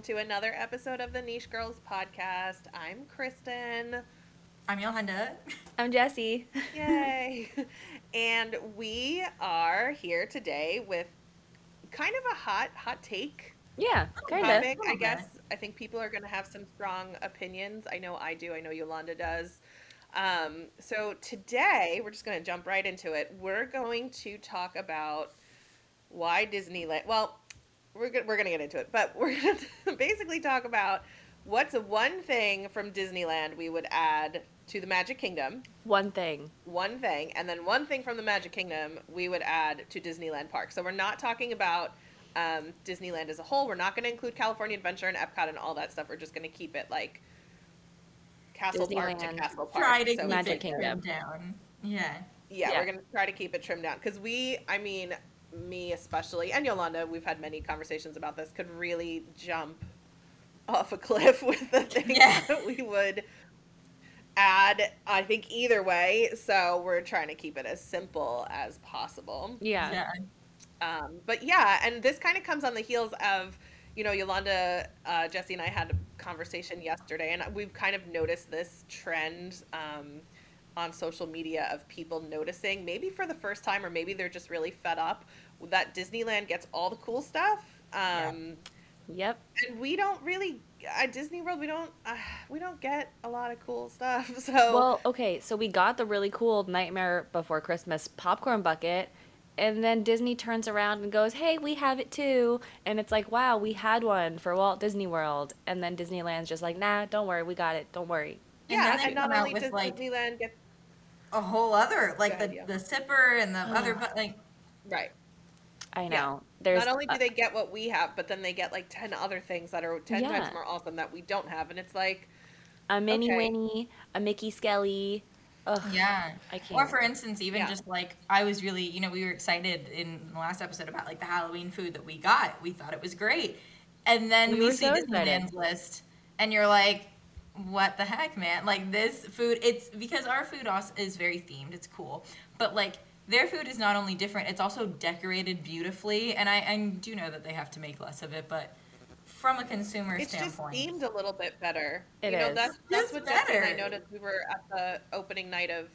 welcome to another episode of the Niche Girls podcast. I'm Kristen. I'm Yolanda. I'm Jessie. Yay! and we are here today with kind of a hot, hot take. Yeah, kind of. I guess I think people are going to have some strong opinions. I know I do. I know Yolanda does. Um, so today we're just going to jump right into it. We're going to talk about why Disneyland. Well, we're go- we're going to get into it, but we're going to basically talk about what's one thing from Disneyland we would add to the Magic Kingdom. One thing. One thing, and then one thing from the Magic Kingdom we would add to Disneyland Park. So we're not talking about um, Disneyland as a whole. We're not going to include California Adventure and Epcot and all that stuff. We're just going to keep it like Castle Park to Castle Park. Try to So keep it's Magic it Kingdom. down. Yeah. yeah, Yeah. we're gonna try to keep it trimmed down because we, I mean, me especially, and Yolanda, we've had many conversations about this. Could really jump off a cliff with the things Yeah. that we would add. I think either way, so we're trying to keep it as simple as possible. Yeah. Yeah. Um, but yeah, and this kind of comes on the heels of, you know, Yolanda, uh, Jessie, and I had a conversation yesterday, and we've kind of noticed this trend um, on social media of people noticing, maybe for the first time, or maybe they're just really fed up, that Disneyland gets all the cool stuff. Um, Yep. And we don't really at Disney World. We don't uh, we don't get a lot of cool stuff. So Well, okay, so we got the really cool Nightmare Before Christmas popcorn bucket, and then Disney turns around and goes, "Hey, we have it too." And it's like, "Wow, we had one for Walt Disney World." And then Disneyland's just like, "Nah, don't worry, we got it. Don't worry." And yeah, now they and not come out only with, does like- Disneyland get A whole other like ahead, the yeah. the sipper and the other but like right. I Yeah. know. There's not only do they get what we have, but then they get like ten other things that are ten Yeah. times more awesome that we don't have, and it's like, a Minnie okay. Winnie, a Mickey Skelly. Ugh, yeah. I can't. Or for instance, even Yeah. just like I was really, you know, we were excited in the last episode about like the Halloween food that we got. We thought it was great, and then We we, see so Disneyland's excited. list, and you're like, what the heck, man? Like this food, it's because our food also is very themed. It's cool, but like their food is not only different, it's also decorated beautifully. And I, I do know that they have to make less of it, but from a consumer standpoint. it's just standpoint, themed a little bit better. It you know, is. that's that's what Jessie and I noticed. We were at the opening night of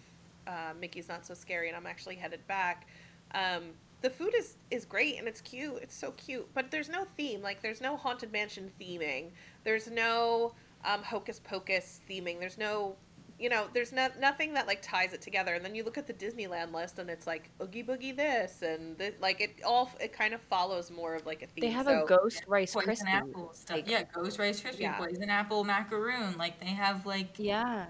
uh, Mickey's Not So Scary, and I'm actually headed back. Um, the food is is great and it's cute. It's so cute, but there's no theme. Like there's no haunted mansion theming. There's no um, hocus pocus theming. There's no you know, there's no, nothing that like ties it together. And then you look at the Disneyland list, and it's like oogie boogie this, and th- like it all it kind of follows more of like a theme. they have So- a ghost rice poison crispy. apple stuff. like- yeah, ghost rice crispy, Yeah. poison apple macaroon. Like they have like Yeah.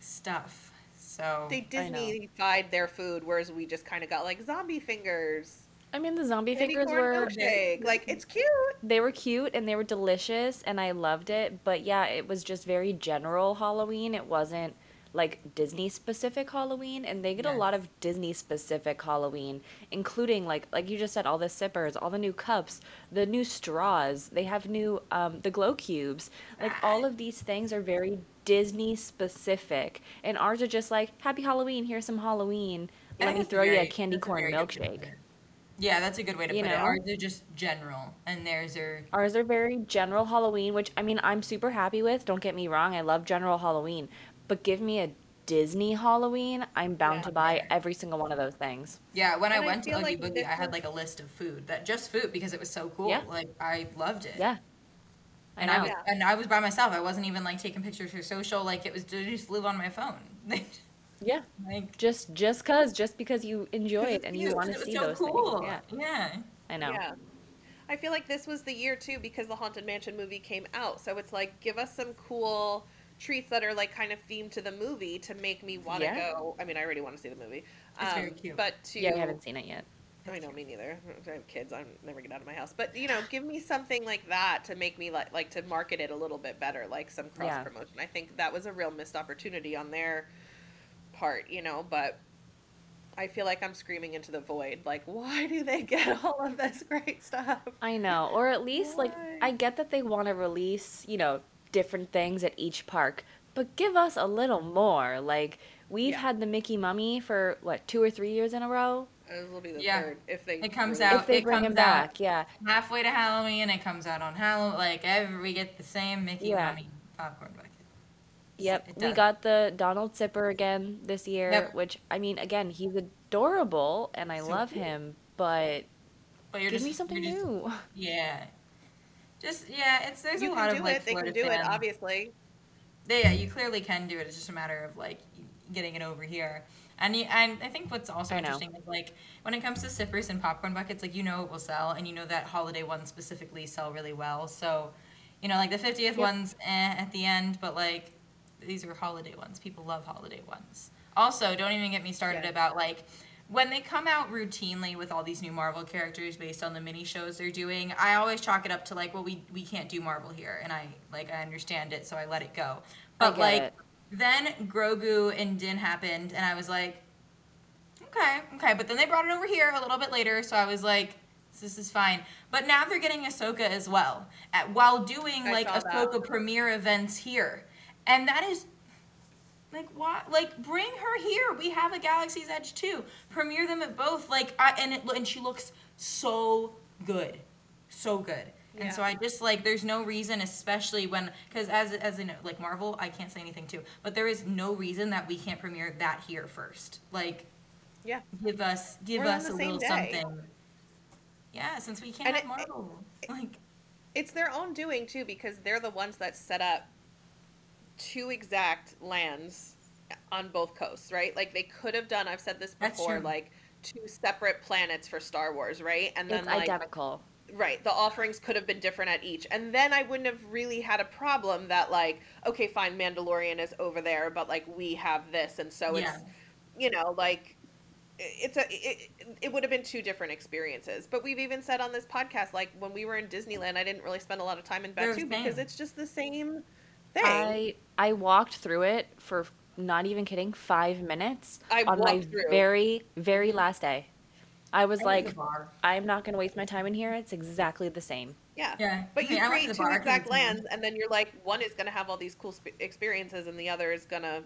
stuff. So They I know. Disneyfied their food, whereas we just kind of got like zombie fingers, I mean, the zombie candy corn were milkshake. Like it's cute. they were cute and they were delicious and I loved it, but yeah, it was just very general Halloween. It wasn't like Disney specific Halloween and they get a lot of Disney specific Halloween, including like like you just said all the sippers, all the new cups, the new straws. They have new um the glow cubes. Like all of these things are very Disney specific and ours are just like happy Halloween, here's some Halloween. Let me throw you a candy corn very good way to put milkshake. Yeah, that's a good way to You put it. know? Ours are just general, and theirs are Ours are very general Halloween, which I mean I'm super happy with. Don't get me wrong, I love general Halloween, but give me a Disney Halloween, I'm bound Yeah. to buy every single one of those things. yeah. When I And I went to Oogie like Boogie, I had like a list of food that just food because it was so cool. Yeah. Like I loved it. Yeah. I And I was Yeah. and I was by myself. I wasn't even like taking pictures for social. Like it was to just live on my phone. Yeah. like Just just cuz just because you enjoy it and you want to see so those cool. things. Yeah. yeah. I know. Yeah. I feel like this was the year too because the Haunted Mansion movie came out. So it's like give us some cool treats that are like kind of themed to the movie to make me want to Yeah. go. I mean, I already want to see the movie. Um, It's very cute. But to Yeah, I haven't seen it yet. I know me neither. I have kids. I never get out of my house. But you know, give me something like that to make me like like to market it a little bit better, like some cross Yeah. promotion. I think that was a real missed opportunity on their part, you know. But I feel like I'm screaming into the void. Like, why do they get all of this great stuff? I know. Or at least like I get that they want to release, you know, different things at each park, but give us a little more. Like we've Yeah. had the Mickey Mummy for what, 2 or 3 years in a row? This will be the Yeah. third if they. It comes really- out- if they it bring him comes out. back, yeah. halfway to Halloween. It comes out on Halloween. Like every we get the same Mickey Yeah. Mommy popcorn bucket. Yep, we got the Donald Zipper again this year, Yep. which I mean, again, he's adorable and I So love cute. him, but But you're give just me something you're just- new. Yeah. Just yeah, it's there's you a lot of like it. They can Florida do it. Obviously. They, yeah, you clearly can do it. It's just a matter of like getting it over here. And, you, and I think what's also I know. interesting is like when it comes to sippers and popcorn buckets, like you know it will sell, and you know that holiday ones specifically sell really well. So, you know, like the 50th Yep. ones eh, at the end, but like these are holiday ones. People love holiday ones. Also, don't even get me started Yeah. about like when they come out routinely with all these new Marvel characters based on the mini shows they're doing, I always chalk it up to like, well, we we can't do Marvel here, and I like I understand it, so I let it go. But like it. then Grogu and Din happened, and I was like, okay, okay. But then they brought it over here a little bit later, so I was like, this is fine. But now they're getting Ahsoka as well, at, while doing I like saw that. Ahsoka premiere events here, and that is like why? Like bring her here. We have a Galaxy's Edge too. Premiere them at both. Like I, and it, and she looks so good, so good. And so I just like there's no reason, especially when because as as in like Marvel, I can't say anything too, but there is no reason that we can't premiere that here first. Like Yeah. give us give on us a little day. something. Yeah, since we can't And have it- Marvel, like It's their own doing too because they're the ones that set up two exact lands on both coasts, right? Like they could have done. I've said this before, like two separate planets for Star Wars, right? And then It's like identical. right, the offerings could have been different at each, and then I wouldn't have really had a problem that like, okay, fine, Mandalorian is over there, but like we have this, and so Yeah. it's you know like it's a it, it would have been two different experiences but we've even said on this podcast like when we were in disneyland i didn't really spend a lot of time in Batuu because it's just the same thing I I walked through it for not even kidding five minutes I on my through. very very last day. I was I like. I'm not gonna waste my time in here. It's exactly the same. yeah Yeah, but you I went create two exact lands and then you're like one is going to have all these cool sp- experiences and the other is going to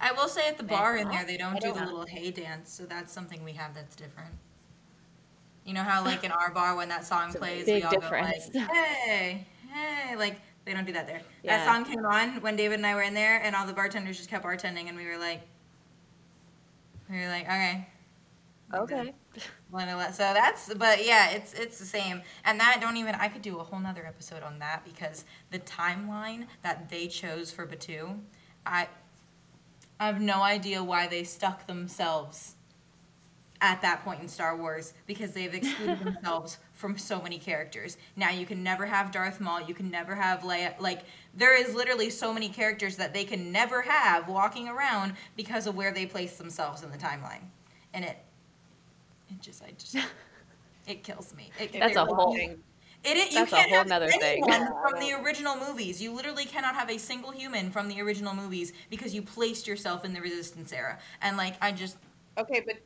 I will say at the bar in there they don't do don't the know. little hay dance, so that's something we have that's different. You know how like in our bar when that song plays, we all difference. go like, "Hey, hey!" Like they don't do that there. Yeah. That song came on when David and I were in there, and all the bartenders just kept bartending, and we were like, we were like, okay. Okay. Let it let- So that's, but yeah, it's it's the same, and that don't even. I could do a whole nother episode on that because the timeline that they chose for Batuu, I, I have no idea why they stuck themselves at that point in Star Wars because they've excluded themselves from so many characters. Now you can never have Darth Maul, you can never have Leia. Like there is literally so many characters that they can never have walking around because of where they place themselves in the timeline, and it, it just, I just, it kills me. It, That's it a whole- thing. it, it, you That's can't whole have nother thing. anyone from the original movies. You literally cannot have a single human from the original movies because you placed yourself in the Resistance era. And like, I just, okay but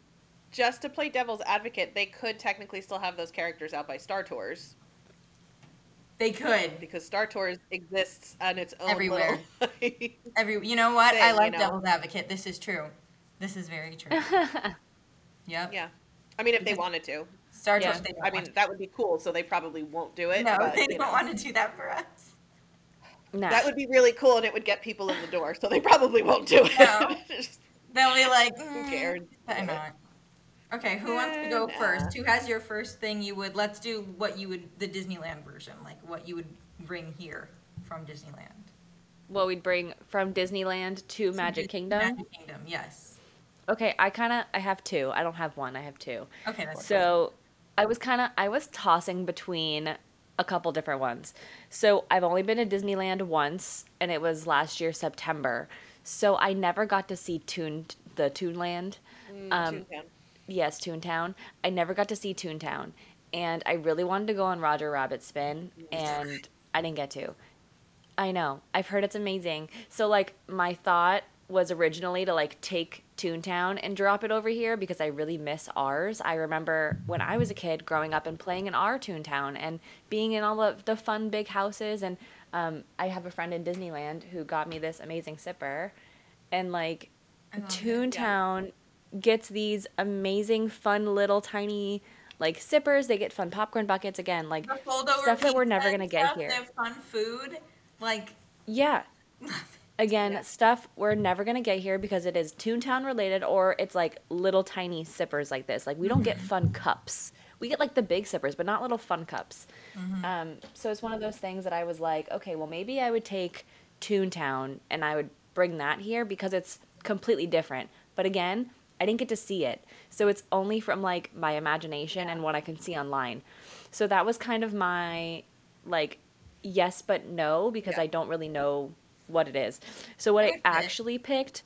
just to play devil's advocate they could technically still have those characters out by star tours they could because star tours exists on its own Everywhere. little every. You know what? Thing, I you like know. Devil's Advocate. This is true. This is very true. Yep. yeah i mean if they wanted to Star Yeah. Tours. They don't I mean, want that would be cool. So they probably won't do it. no, but, they don't know, want to do that for us. Nah. That would be really cool, and it would get people in the door. So they probably won't do it. No. Just- They'll be like, Who mm, cares? better not. Okay, who wants to go first? Who has your first thing you would? Let's do what you would the Disneyland version, like what you would bring here from Disneyland. what we'd bring from Disneyland to Magic Dis- Kingdom. Magic Kingdom, yes. Okay, I kind of I have two. I don't have one. I have two. Okay, that's So I was kind of I was tossing between a couple different ones. So I've only been to Disneyland once, and it was last year September. So I never got to see Toon the Toonland. Mm, Um, Toontown. Yes, Toontown. I never got to see Toontown, and I really wanted to go on Roger Rabbit Spin, and I didn't get to. I know. I've heard it's amazing. So like my thought was originally to like take Toontown and drop it over here because I really miss ours. I remember when I was a kid growing up and playing in our Toontown and being in all of the fun big houses and um, I have a friend in Disneyland who got me this amazing sipper and like I love it, Toontown gets these amazing, fun little tiny like sippers. They get fun popcorn buckets again, like stuff that we're never gonna get stuff, here. They have fun food. Like Yeah. Again, Yeah. stuff we're never gonna get here because it is Toontown related or it's like little tiny sippers like this. Like we don't get fun cups. We get like the big sippers, but not little fun cups. Um, so it's one of those things that I was like, okay, well maybe I would take Toontown and I would bring that here because it's completely different. But again, I didn't get to see it. So it's only from like my imagination and what I can see online. So that was kind of my like yes but no because Yeah. I don't really know what it is. So what I fit. actually picked,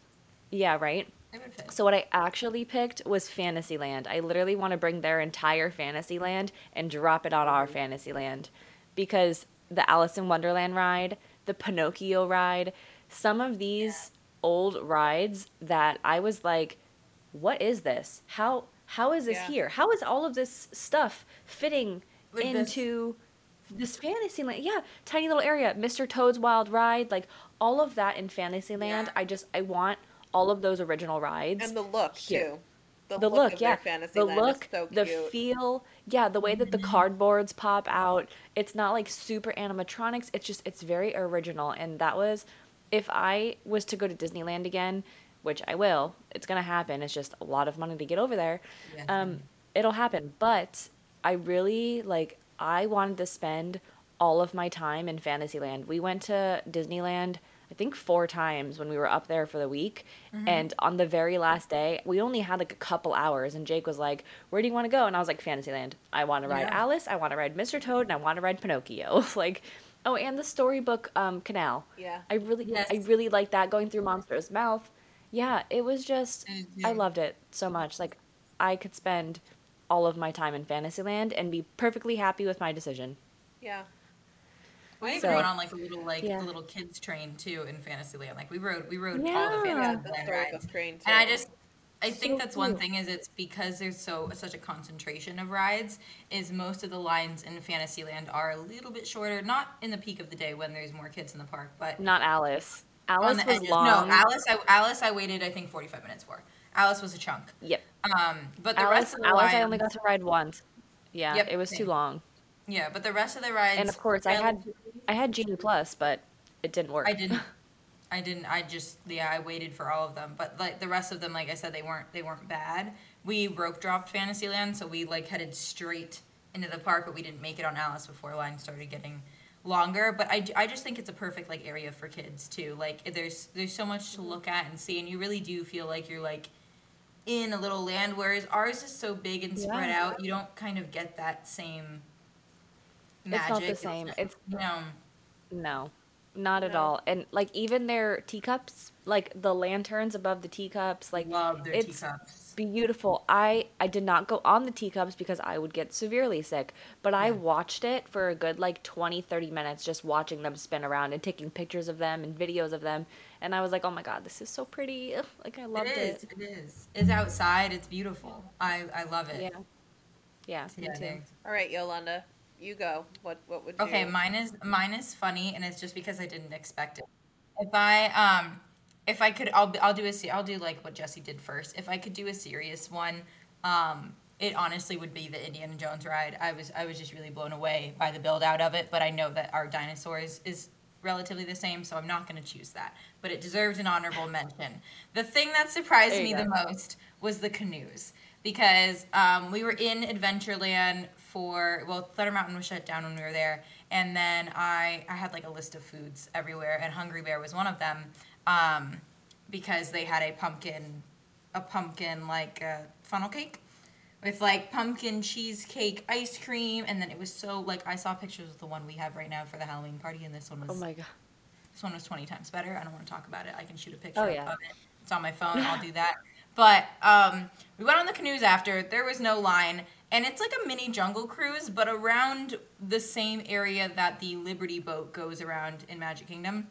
yeah, right? it would fit. So what I actually picked was Fantasyland. I literally want to bring their entire Fantasyland and drop it on our mm-hmm. Fantasyland because the Alice in Wonderland ride, the Pinocchio ride, some of these old rides that I was like, what is this? How how is this Yeah. here? How is all of this stuff fitting With this- into this Fantasyland? Yeah, tiny little area, Mr. Toad's Wild Ride, like all of that in Fantasyland. Yeah. I just I want all of those original rides And the look Here. too. The, the look, look, of yeah, fantasy the land is look, so the feel, yeah, the way that the Mm-hmm. cardboards pop out. It's not like super animatronics. It's just it's very original, and that was, if I was to go to Disneyland again, which I will, it's gonna happen. It's just a lot of money to get over there. Yes. Um, it'll happen, but I really like. I wanted to spend all of my time in Fantasyland. We went to Disneyland. I think four times when we were up there for the week. Mm-hmm. And on the very last day, we only had like a couple hours. And Jake was like, Where do you want to go? And I was like, Fantasyland. I want to ride Yeah. Alice. I want to ride Mr. Toad. And I want to ride Pinocchio. like, oh, and the storybook um, canal. Yeah. I really, Yes. I really like that going through Monster's mouth. Yeah, it was just, I did I loved it so much. Like, I could spend all of my time in Fantasyland and be perfectly happy with my decision. Yeah. We even So- rode on like a little like Yeah. a little kids train too in Fantasyland. Like we rode we rode all Yeah. the Yeah, Fantasyland the rides. train too. And I just I think So that's one thing is it's because there's so such a concentration of rides is most of the lines in Fantasyland are a little bit shorter, not in the peak of the day when there's more kids in the park, but Not Alice. Alice was edges. long. No, Alice I Alice I waited I think 45 minutes for. Alice was a chunk. Yep. Um, but the Alice, rest of the Alice I only got to ride once. Yeah, Yep, it was too long. yeah, but the rest of the rides And of course, I had I had Genie Plus, but it didn't work. I didn't. I didn't. I just yeah. I waited for all of them, but like the rest of them, like I said, they weren't they weren't bad. We rope dropped Fantasyland, so we like headed straight into the park, but we didn't make it on Alice before lines started getting longer. But I, I just think it's a perfect like area for kids too. Like there's there's so much to mm-hmm. look at and see, and you really do feel like you're like in a little land. Whereas ours is so big and spread Yeah. out, you don't kind of get that same magic It's not the same. It's you know. no, not at No. all. And like even their teacups, like the lanterns above the teacups, like Love their it's teacups. Beautiful. I I did not go on the teacups because I would get severely sick, but I watched it for a good like 20 30 minutes just watching them spin around and taking pictures of them and videos of them and I was like, "Oh my god, this is so pretty." Ugh, Like I loved it it. is. It is. It's outside. It's beautiful. I I love it. Yeah. Yeah, me Yeah, too. thanks. All right, Yolanda, you go. What what would you? Okay, mine is mine is funny, and it's just because I didn't expect it. If I um, if I could, I'll I'll do a I'll do like what Jessie did first. If I could do a serious one, um, it honestly would be the Indiana Jones ride. I was I was just really blown away by the build out of it, but I know that our dinosaurs is relatively the same, so I'm not going to choose that. But it deserves an honorable mention. The thing that surprised me you the most was the canoes because um, we were in Adventureland for well, Thunder Mountain was shut down when we were there, and then I I had like a list of foods everywhere, and Hungry Bear was one of them um, because they had a pumpkin a pumpkin like uh, funnel cake with like pumpkin cheesecake ice cream, and then it was so like I saw pictures of the one we have right now for the Halloween party, and this one was Oh my god. this one was 20 times better. I don't want to talk about it. I can shoot a picture Oh, yeah. of it. It's on my phone. I'll do that. But um, we went on the canoes after. There was no line. And it's like a mini jungle cruise, but around the same area that the Liberty boat goes around in Magic Kingdom.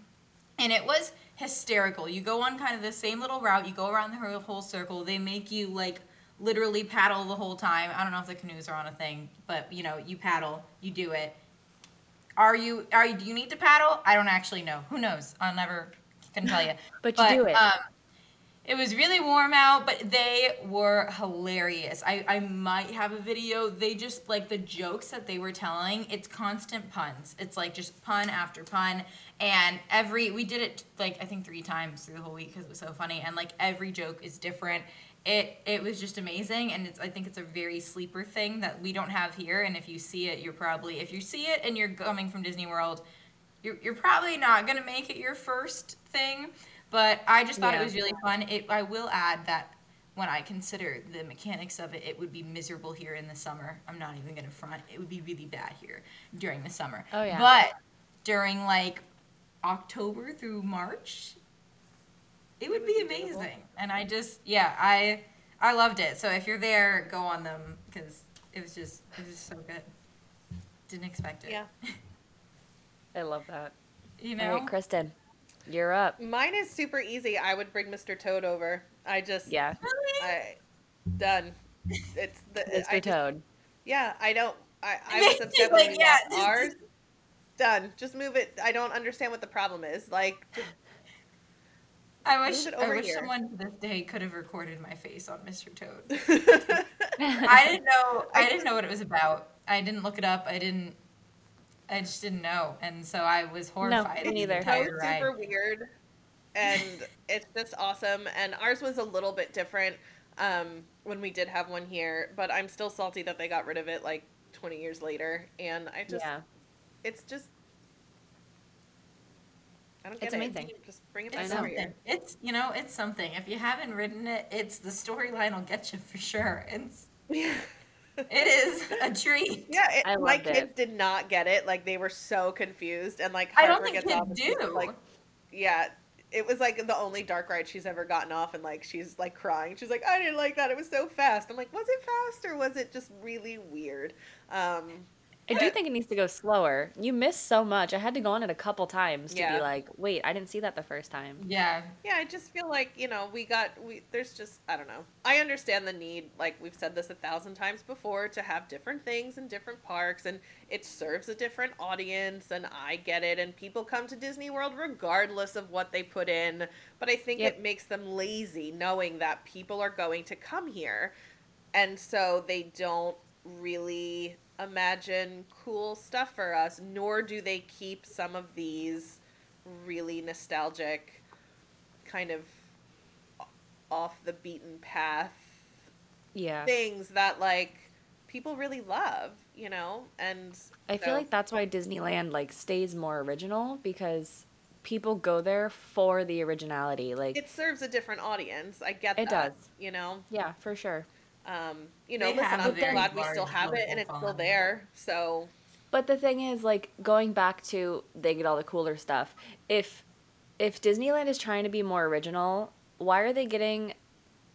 And it was hysterical. You go on kind of the same little route. You go around the whole, circle. They make you like literally paddle the whole time. I don't know if the canoes are on a thing, but you know, you paddle, you do it. Are you are you do you need to paddle? I don't actually know. Who knows? I'll never can tell you. But you do it. Um, It was really warm out, but they were hilarious. I, I might have a video. They just like the jokes that they were telling, it's constant puns. It's like just pun after pun. And every, we did it like I think three times through the whole week because it was so funny. And like every joke is different. It, it was just amazing and it's I think it's a very sleeper thing that we don't have here and if you see it you're probably if you see it and you're coming from Disney World you're, you're probably not gonna make it your first thing but I just thought Yeah. it was really fun. It, I will add that when I consider the mechanics of it, it would be miserable here in the summer. I'm not even gonna front. It would be really bad here during the summer. Oh, yeah. But during like October through March, it would be amazing. And I just yeah, I I loved it. So if you're there, go on them because it was just it was so good. Didn't expect it. Yeah. I love that. You know. right, Kristen, you're up. Mine is super easy. I would bring Mr. Toad over. I just Yeah, I done. It's the Mr. I just, Toad. Yeah, I don't. I, I was upset Like, when we yeah, lost ours. Done. Just move it. I don't understand what the problem is. Like, just, I wish it I wish here. someone to this day could have recorded my face on Mr. Toad. I, I didn't know I I didn't know what it was about. I didn't look it up. I didn't I just didn't know. And so I was horrified. me the neither. entire Toad's ride. super weird, and it's just awesome. And ours was a little bit different um, when we did have one here, but I'm still salty that they got rid of it like 20 years later. And I just, yeah, it's just. I don't get It's it. amazing. Just bring it I It's know. something. here. It's you know, it's something. If you haven't written it, it's the storyline will get you for sure. It's Yeah. It is a treat. Yeah, it, I my loved it. kids did not get it. Like they were so confused, and like I don't Harper think gets kids off and she's, do. Like, yeah, it was like the only dark ride she's ever gotten off, and like she's like crying. She's like, I didn't like that. It was so fast. I'm like, was it fast or was it just really weird? Um, I do think it needs to go slower. You missed so much. I had to go on it a couple times to Yeah. be like, wait, I didn't see that the first time. Yeah. yeah, I just feel like you know we got we. There's just I don't know. I understand the need. Like we've said this a thousand times before to have different things in different parks, and it serves a different audience, and I get it. And people come to Disney World regardless of what they put in. But I think Yep. it makes them lazy knowing that people are going to come here, and so they don't really imagine cool stuff for us. Nor do they keep some of these really nostalgic kind of off the beaten path Yeah. things that like people really love, you know? And I feel like that's why Disneyland like stays more original because people go there for the originality. Like it serves a different audience. I get It that. does. You know? yeah, for sure. Um, you know, They listen, have a I'm very glad we still have it and it's still there. So But the thing is, like going back to they get all the cooler stuff. If if Disneyland is trying to be more original, why are they getting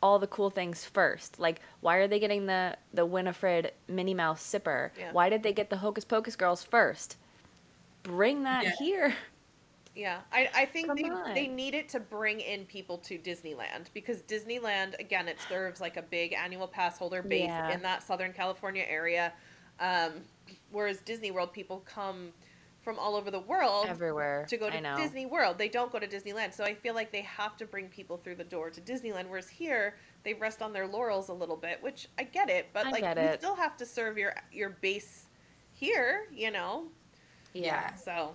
all the cool things first? Like why are they getting the the Winifred Minnie Mouse sipper? Yeah. Why did they get the Hocus Pocus girls first? Bring that Yeah. here. Yeah, I, I think Come they, on. they need it to bring in people to Disneyland because Disneyland again it serves like a big annual pass holder base Yeah. in that Southern California area, um, whereas Disney World people come from all over the world Everywhere. to go to Disney World. They don't go to Disneyland, so I feel like they have to bring people through the door to Disneyland. Whereas here they rest on their laurels a little bit, which I get it, but I like you it. still have to serve your your base here, you know. Yeah. So,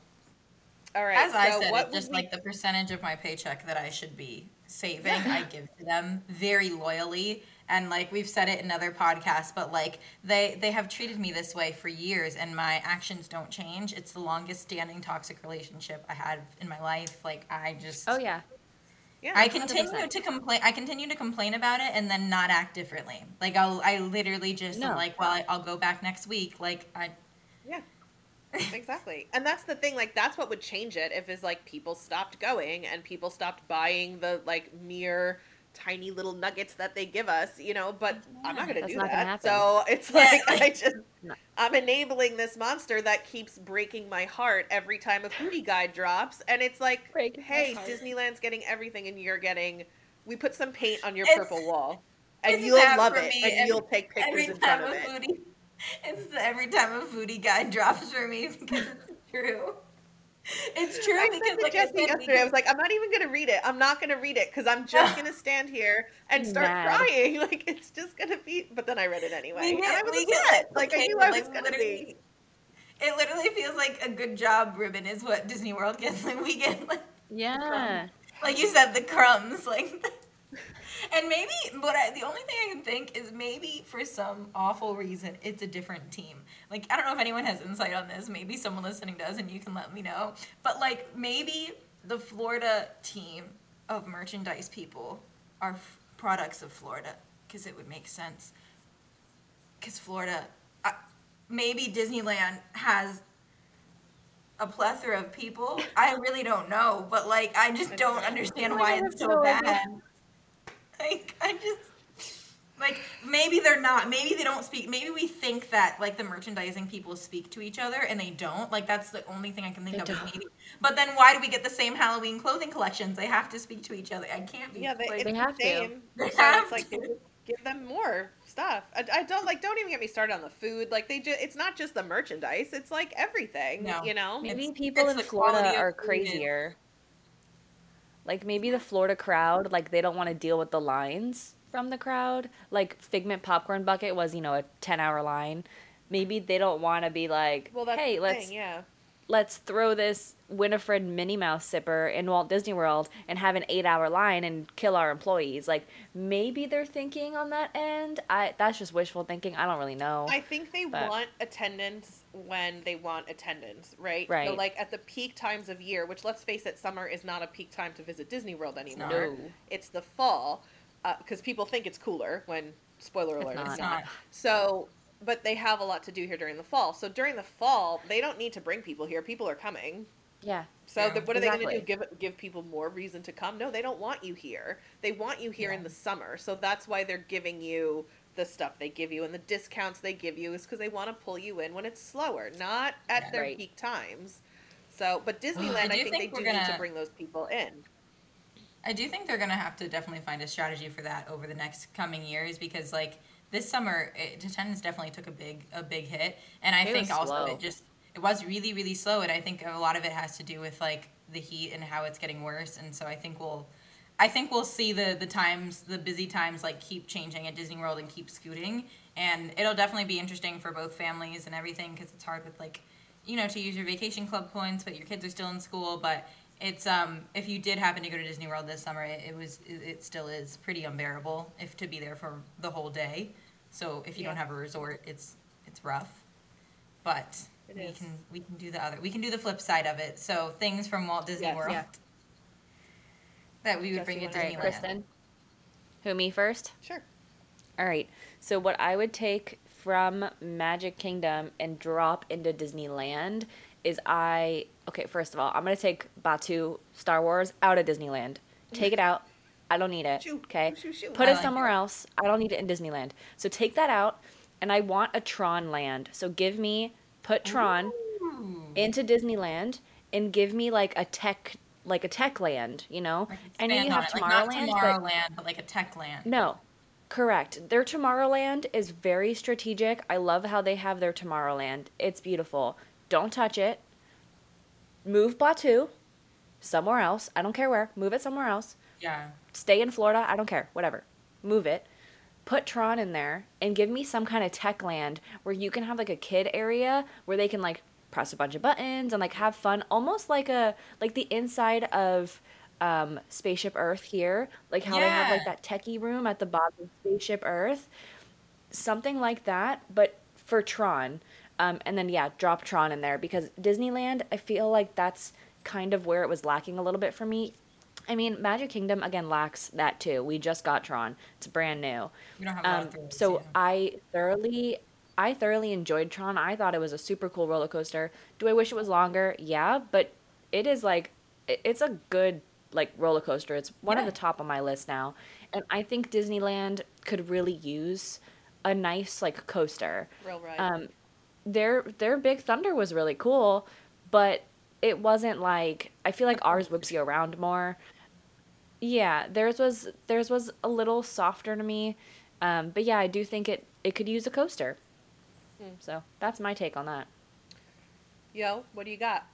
all right. As I said, what it just we- like the percentage of my paycheck that I should be saving, I give to them very loyally. And like we've said it in other podcasts, but like they they have treated me this way for years, and my actions don't change. It's the longest standing toxic relationship I had in my life. Like I just Oh yeah. yeah, I continue 100%. to complain. I continue to complain about it and then not act differently. Like I'll, I literally just No. like, well, I'll go back next week. Like I, Yeah. Exactly. And that's the thing, like that's what would change it if is like people stopped going and people stopped buying the like mere tiny little nuggets that they give us, you know, but I'm not gonna do not gonna that. So it's like I just No. I'm enabling this monster that keeps breaking my heart every time a foodie guide drops and it's like Breaking hey. Disneyland's getting everything and you're getting we put some paint on your It's- purple wall. And you'll love it me and you'll take pictures in front of it. foodie, it's the, every time a foodie guy drops for me because it's true. It's true I because said to like I Jessie said, we yesterday, I was like, I'm not even gonna read it. I'm not gonna read it because I'm just gonna stand here and start Mad. crying. Like it's just gonna be. But then I read it anyway, we and get, I was get upset. Like I knew I like, was gonna be. It literally feels like a good job ribbon is what Disney World gets. Like we get like Yeah. like you said the crumbs like and maybe but I, the only thing i can think is maybe for some awful reason it's a different team. Like i don't know if anyone has insight on this. Maybe someone listening does and you can let me know. But like maybe the florida team of merchandise people are f- products of florida because it would make sense. Because florida uh, maybe disneyland has a plethora of people. I really don't know, but like I just don't understand why it's so bad. Like I just like maybe they're not. Maybe they don't speak. Maybe we think that like the merchandising people speak to each other and they don't. Like that's the only thing I can think They of. don't. Maybe. But then why do we get the same Halloween clothing collections? They have to speak to each other. I can't be. Yeah, they, like, it's They have the to. same. They so have it's like to. they give them more stuff. I, I don't like. Don't even get me started on the food. Like they just. It's not just the merchandise. It's like everything. No. You know. Maybe It's- people it's in the Florida quality of are food crazier. Like maybe the Florida crowd, like they don't want to deal with the lines from the crowd. Like Figment Popcorn Bucket was, you know, a 10-hour line. Maybe they don't want to be like, Well, that's "Hey, let's thing. Yeah. let's throw this Winifred Minnie Mouse sipper in Walt Disney World and have an 8-hour line and kill our employees." Like maybe they're thinking on that end. I that's just wishful thinking. I don't really know. I think they But- want attendance when they want attendance, right? Right. So like at the peak times of year, which let's face it, summer is not a peak time to visit Disney World anymore. No. It's the fall, uh, because people think it's cooler when. Spoiler It's alert, not. it's It's not. not. So, but they have a lot to do here during the fall. So during the fall, they don't need to bring people here. People are coming. yeah. So Yeah. the, what are they going to do? Give give people more reason to come? No, they don't want you here. They want you here in the summer. So that's why they're giving you the stuff they give you and the discounts they give you is because they want to pull you in when it's slower, not at Yeah. their Right. peak times. So, but Disneyland, I, do think, think they do need to gonna- bring those people in. I do think they're gonna have to definitely find a strategy for that over the next coming years because like this summer it, attendance definitely took a big a big hit and I It think also slow. it just it was really really slow and I think a lot of it has to do with like the heat and how it's getting worse and so I think we'll I think we'll see the the times the busy times like keep changing at Disney World and keep scooting and it'll definitely be interesting for both families and everything because it's hard with like you know to use your vacation club points but your kids are still in school but it's um if you did happen to go to Disney World this summer it, it was it, it still is pretty unbearable if to be there for the whole day so if you don't have a resort it's it's rough but It we is. can we can do the other we can do the flip side of it so things from Walt Disney Yes. World Yeah. That we would Jessie, bring to wanna All right, Disneyland Kristen. Who me first? Sure. All right. So what I would take from Magic Kingdom and drop into Disneyland is I okay, first of all, I'm going to take Batuu Star Wars out of Disneyland. Take it out. I don't need it. Shoo, Okay. shoo, shoo. Put I it like somewhere else. I don't need it in Disneyland. So take that out and I want a Tron land. So give me put Tron Ooh. into Disneyland and give me like a tech like a tech land, you know? Like, I know you have it. Like, not Tomorrowland, but Tomorrowland, but like a tech land. no. Correct. Their Tomorrowland is very strategic. I love how they have their Tomorrowland. It's beautiful. Don't touch it. Move Batuu somewhere else. I don't care where. Move it somewhere else. Yeah. Stay in Florida. I don't care. Whatever. Move it. Put Tron in there and give me some kind of tech land where you can have like a kid area where they can like press a bunch of buttons and like have fun, almost like a like the inside of um, Spaceship Earth here, like how they have like that techie room at the bottom of Spaceship Earth, something like that, but for Tron. Um, and then yeah, drop Tron in there because Disneyland, I feel like that's kind of where it was lacking a little bit for me. I mean, Magic Kingdom again lacks that too. We just got Tron; it's brand new. We don't have a lot Um, of so yeah. I thoroughly, I thoroughly enjoyed Tron. I thought it was a super cool roller coaster. Do I wish it was longer? Yeah, but it is like, it's a good like roller coaster. It's one of the top on my list now, and I think Disneyland could really use a nice like coaster. Real ride. Um, their their Big Thunder was really cool, but it wasn't like I feel like ours whips you around more. Yeah, theirs was theirs was a little softer to me, um, but yeah, I do think it it could use a coaster. Hmm. So that's my take on that. Yo, what do you got?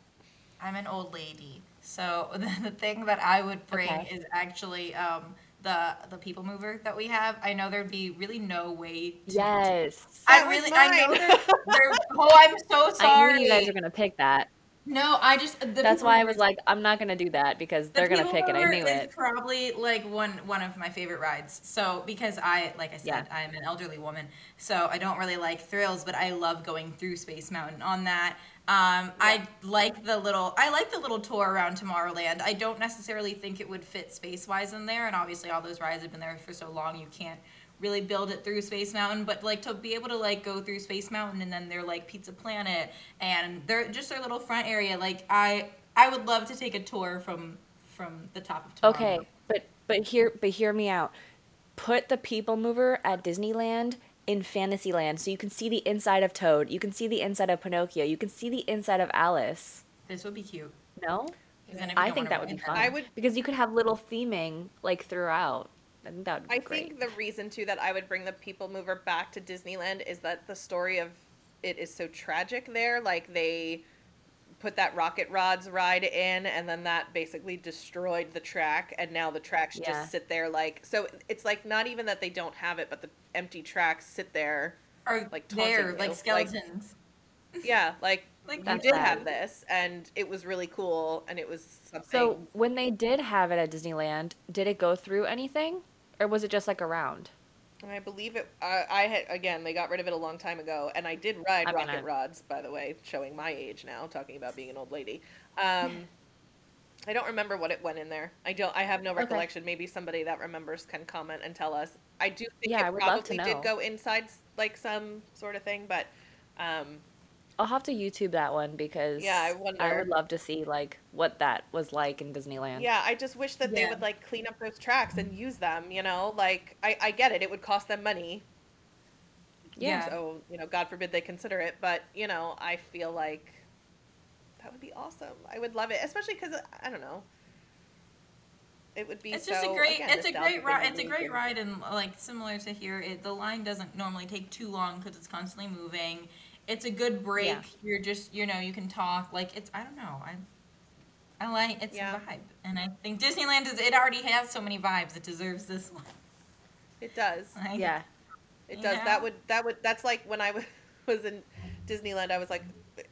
I'm an old lady, so the, the thing that I would bring Okay. is actually um, the the people mover that we have. I know there'd be really no way. To, Yes. I That was really, I know mine. there, there. Oh, I'm so sorry. I knew you guys were gonna pick that. No, I just. The That's why I was like, I'm not gonna do that because the they're gonna pick it. I knew it. Probably like one one of my favorite rides. So because I, like I said, Yeah. I'm an elderly woman, so I don't really like thrills, but I love going through Space Mountain on that. Um, I like the little, I like the little tour around Tomorrowland. I don't necessarily think it would fit space wise in there, and obviously all those rides have been there for so long, you can't really build it through Space Mountain. But like to be able to like go through Space Mountain and then they're like Pizza Planet and they're just their little front area. Like I, I would love to take a tour from from the top of Tomorrowland. Okay, but but hear but hear me out. Put the people mover at Disneyland in Fantasyland so you can see the inside of Toad, you can see the inside of Pinocchio, you can see the inside of Alice. This would be cute. No? 'Cause then if you I think that would be fun. I would- because you could have little theming like throughout. I think that would be I great. think the reason too that I would bring the People Mover back to Disneyland is that the story of it is so tragic there. Like they put that Rocket Rods ride in, and then that basically destroyed the track, and now the tracks Yeah. just sit there. Like so, it's like not even that they don't have it, but the empty tracks sit there. Or Like, taunting there, you, like like- skeletons. Yeah, like. Like you did sad. have this, and it was really cool, and it was something. So when they did have it at Disneyland, did it go through anything, or was it just like around? I believe it. I, I had again. They got rid of it a long time ago, and I did ride I mean, rocket I- rods. By the way, showing my age now, talking about being an old lady. Um, I don't remember what it went in there. I don't. I have no Okay. recollection. Maybe somebody that remembers can comment and tell us. I do think Yeah, it I would love to probably did go inside like some sort of thing, but um, I'll have to YouTube that one because Yeah, I I would love to see like what that was like in Disneyland. yeah, I just wish that they would like clean up those tracks and use them. You know, like I, I get it. It would cost them money, Yeah. So, you know, God forbid they consider it, but, you know, I feel like that would be awesome. I would love it, especially because, I don't know. It would be It's so, just a great. again, it's a great ride. It's a great ride, and like similar to here, it, the line doesn't normally take too long because it's constantly moving. It's a good break. Yeah. You're just you know you can talk. Like it's I don't know I. I like it's Yeah. a vibe, and I think Disneyland is. It already has so many vibes. It deserves this one. It does. Like, Yeah. It does. know? That would, that would, that's like when I wa- was in Disneyland, I was like,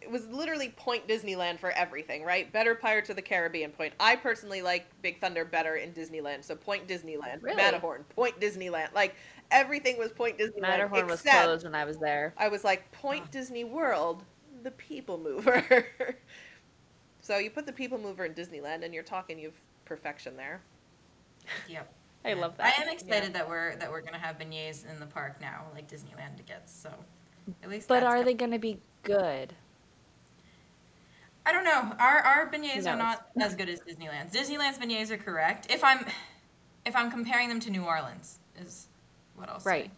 it was literally point Disneyland for everything, right? Better Pirates of the Caribbean point. I personally like Big Thunder better in Disneyland. So point Disneyland. Really? Matterhorn, point Disneyland. Like everything was point Disneyland. Matterhorn was closed when I was there. I was like, Point ah. Disney World, the people mover. so you put the people mover in Disneyland and you're talking you've perfection there. Yep. I love that. I am excited that we're that we're gonna have beignets in the park now, like Disneyland gets. So, at least. But are com- they going to be good? I don't know. Our our beignets knows? are not as good as Disneyland's. Disneyland's beignets are correct. If I'm if I'm comparing them to New Orleans, is what I'll. Right.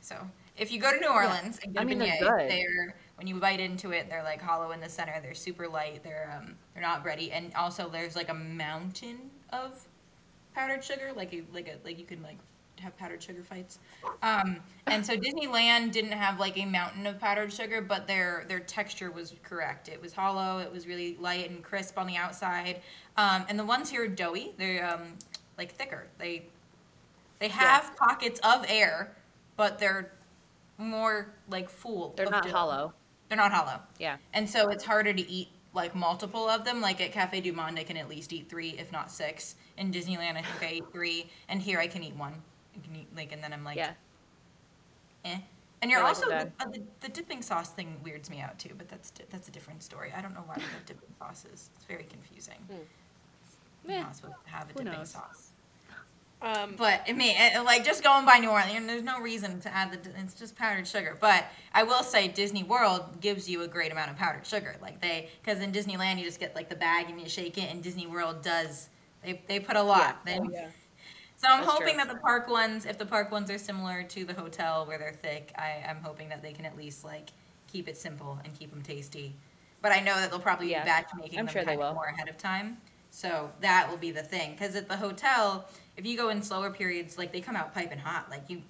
So if you go to New Orleans and get I a mean, they're good. they're when you bite into it, they're like hollow in the center. They're super light. They're um they're not bready, and also there's like a mountain of powdered sugar, like you like a like you can like have powdered sugar fights. Um, and so Disneyland didn't have like a mountain of powdered sugar, but their their texture was correct. It was hollow. It was really light and crisp on the outside. Um, and the ones here are doughy. They're um, like thicker. They they have pockets of air, but they're more like full. They're not hollow. They're not hollow. Yeah. And so it's harder to eat like multiple of them. Like at Cafe Du Monde, I can at least eat three, if not six. In Disneyland, I think I ate three, and here I can eat one. I can eat like, and then I'm like, Yeah. eh. And you're You're also the, uh, the, the dipping sauce thing weirds me out too, but that's that's a different story. I don't know why we have dipping sauces. It's very confusing. You're Eh, not supposed to have a who dipping knows? sauce. Um, But I mean, eh, like just going by New Orleans, there's no reason to add the. It's just powdered sugar. But I will say, Disney World gives you a great amount of powdered sugar. Like they, because in Disneyland you just get like the bag and you shake it, and Disney World does. They they put a lot. Yeah. They- oh, yeah. So I'm That's hoping true. that the park ones, if the park ones are similar to the hotel where they're thick, I I'm hoping that they can at least like keep it simple and keep them tasty. But I know that they'll probably Yeah. be batch making I'm them sure kind of more ahead of time. So that will be the thing. Because at the hotel, if you go in slower periods, like they come out piping hot. Like you,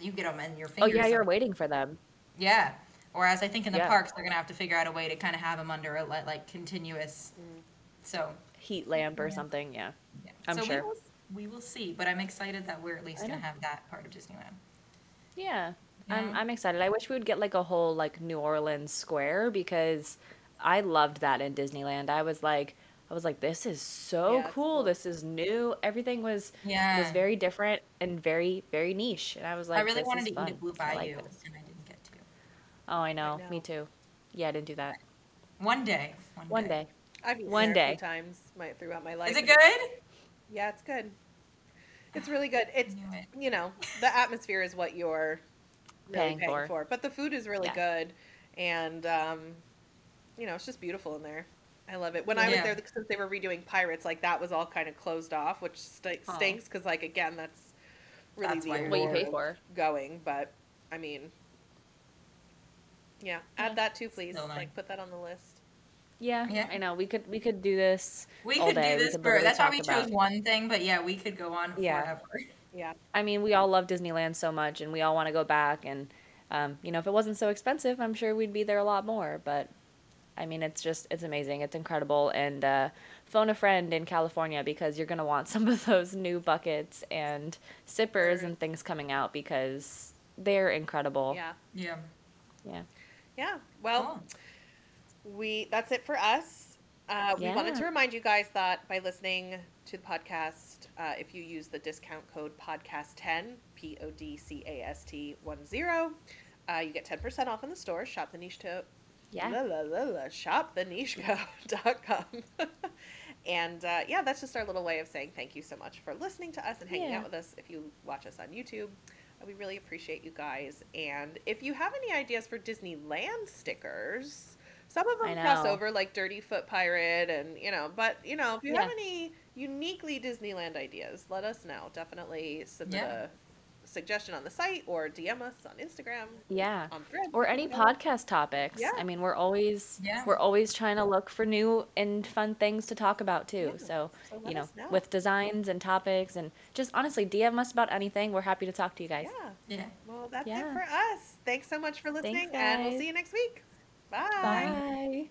you get them in your fingers. Oh yeah, you're waiting for them. Yeah. Whereas I think in the Yeah. parks they're gonna have to figure out a way to kind of have them under a like continuous. Mm. So Heat lamp or Yeah. something. Yeah. yeah. I'm so sure. We will, we will see, but I'm excited that we're at least gonna have that part of Disneyland. Yeah. I'm. I'm excited. I wish we would get like a whole like New Orleans square because I loved that in Disneyland. I was like I was like this is so Yeah, cool. cool. This is new. Everything was Yeah. was very different and very very niche. And I was like I really this wanted is to fun. eat at Blue I like this. and I didn't get to. Oh, I know. know. Me too. Yeah, I didn't do that. One day. One, One day. I've eaten One there a few day. times my, throughout my life. Is it good? Yeah, it's good. It's really good. It's it. you know the atmosphere is what you're really Paying paying, for. for. but the food is really Yeah. good, and um, you know it's just beautiful in there. I love it. When I was Yeah. there, since they were redoing Pirates, like that was all kind of closed off, which st- stinks because like again, that's really That's the What you pay for. going. But I mean, yeah, add Yeah. that too, please. Still nice. Like put that on the list. Yeah, Yeah. I know. We could we could do this. We all could day. do this could for. That's why we about- chose one thing, but yeah, we could go on Yeah. forever. Yeah, I mean, we all love Disneyland so much, and we all want to go back. And um, you know, if it wasn't so expensive, I'm sure we'd be there a lot more. But I mean, it's just it's amazing. It's incredible. And uh, phone a friend in California because you're gonna want some of those new buckets and sippers Sure. and things coming out because they're incredible. yeah, Yeah. Yeah. yeah. Well. Cool. we that's it for us. Uh, We wanted to remind you guys that by listening to the podcast, uh, if you use the discount code podcast10, P O D C A S T 10, uh, you get 10% off in the store. Shop the niche to Yeah. la, la, la, la, and uh, yeah, that's just our little way of saying thank you so much for listening to us and hanging Yeah. out with us if you watch us on YouTube. Uh, We really appreciate you guys. And if you have any ideas for Disneyland stickers, some of them cross over like Dirty Foot Pirate and, you know, but, you know, if you have any uniquely Disneyland ideas, let us know. Definitely submit Yeah. a suggestion on the site or DM us on Instagram, Yeah. on Thread. Or any podcast topics. Yeah. I mean, we're always Yeah. we're always trying to look for new and fun things to talk about too. Yeah. So, So you know, know. with designs and topics and just honestly DM us about anything. We're happy to talk to you guys. Yeah. Yeah. Well, that's Yeah. it for us. Thanks so much for listening, Thanks, and we'll see you next week. Bye. Bye.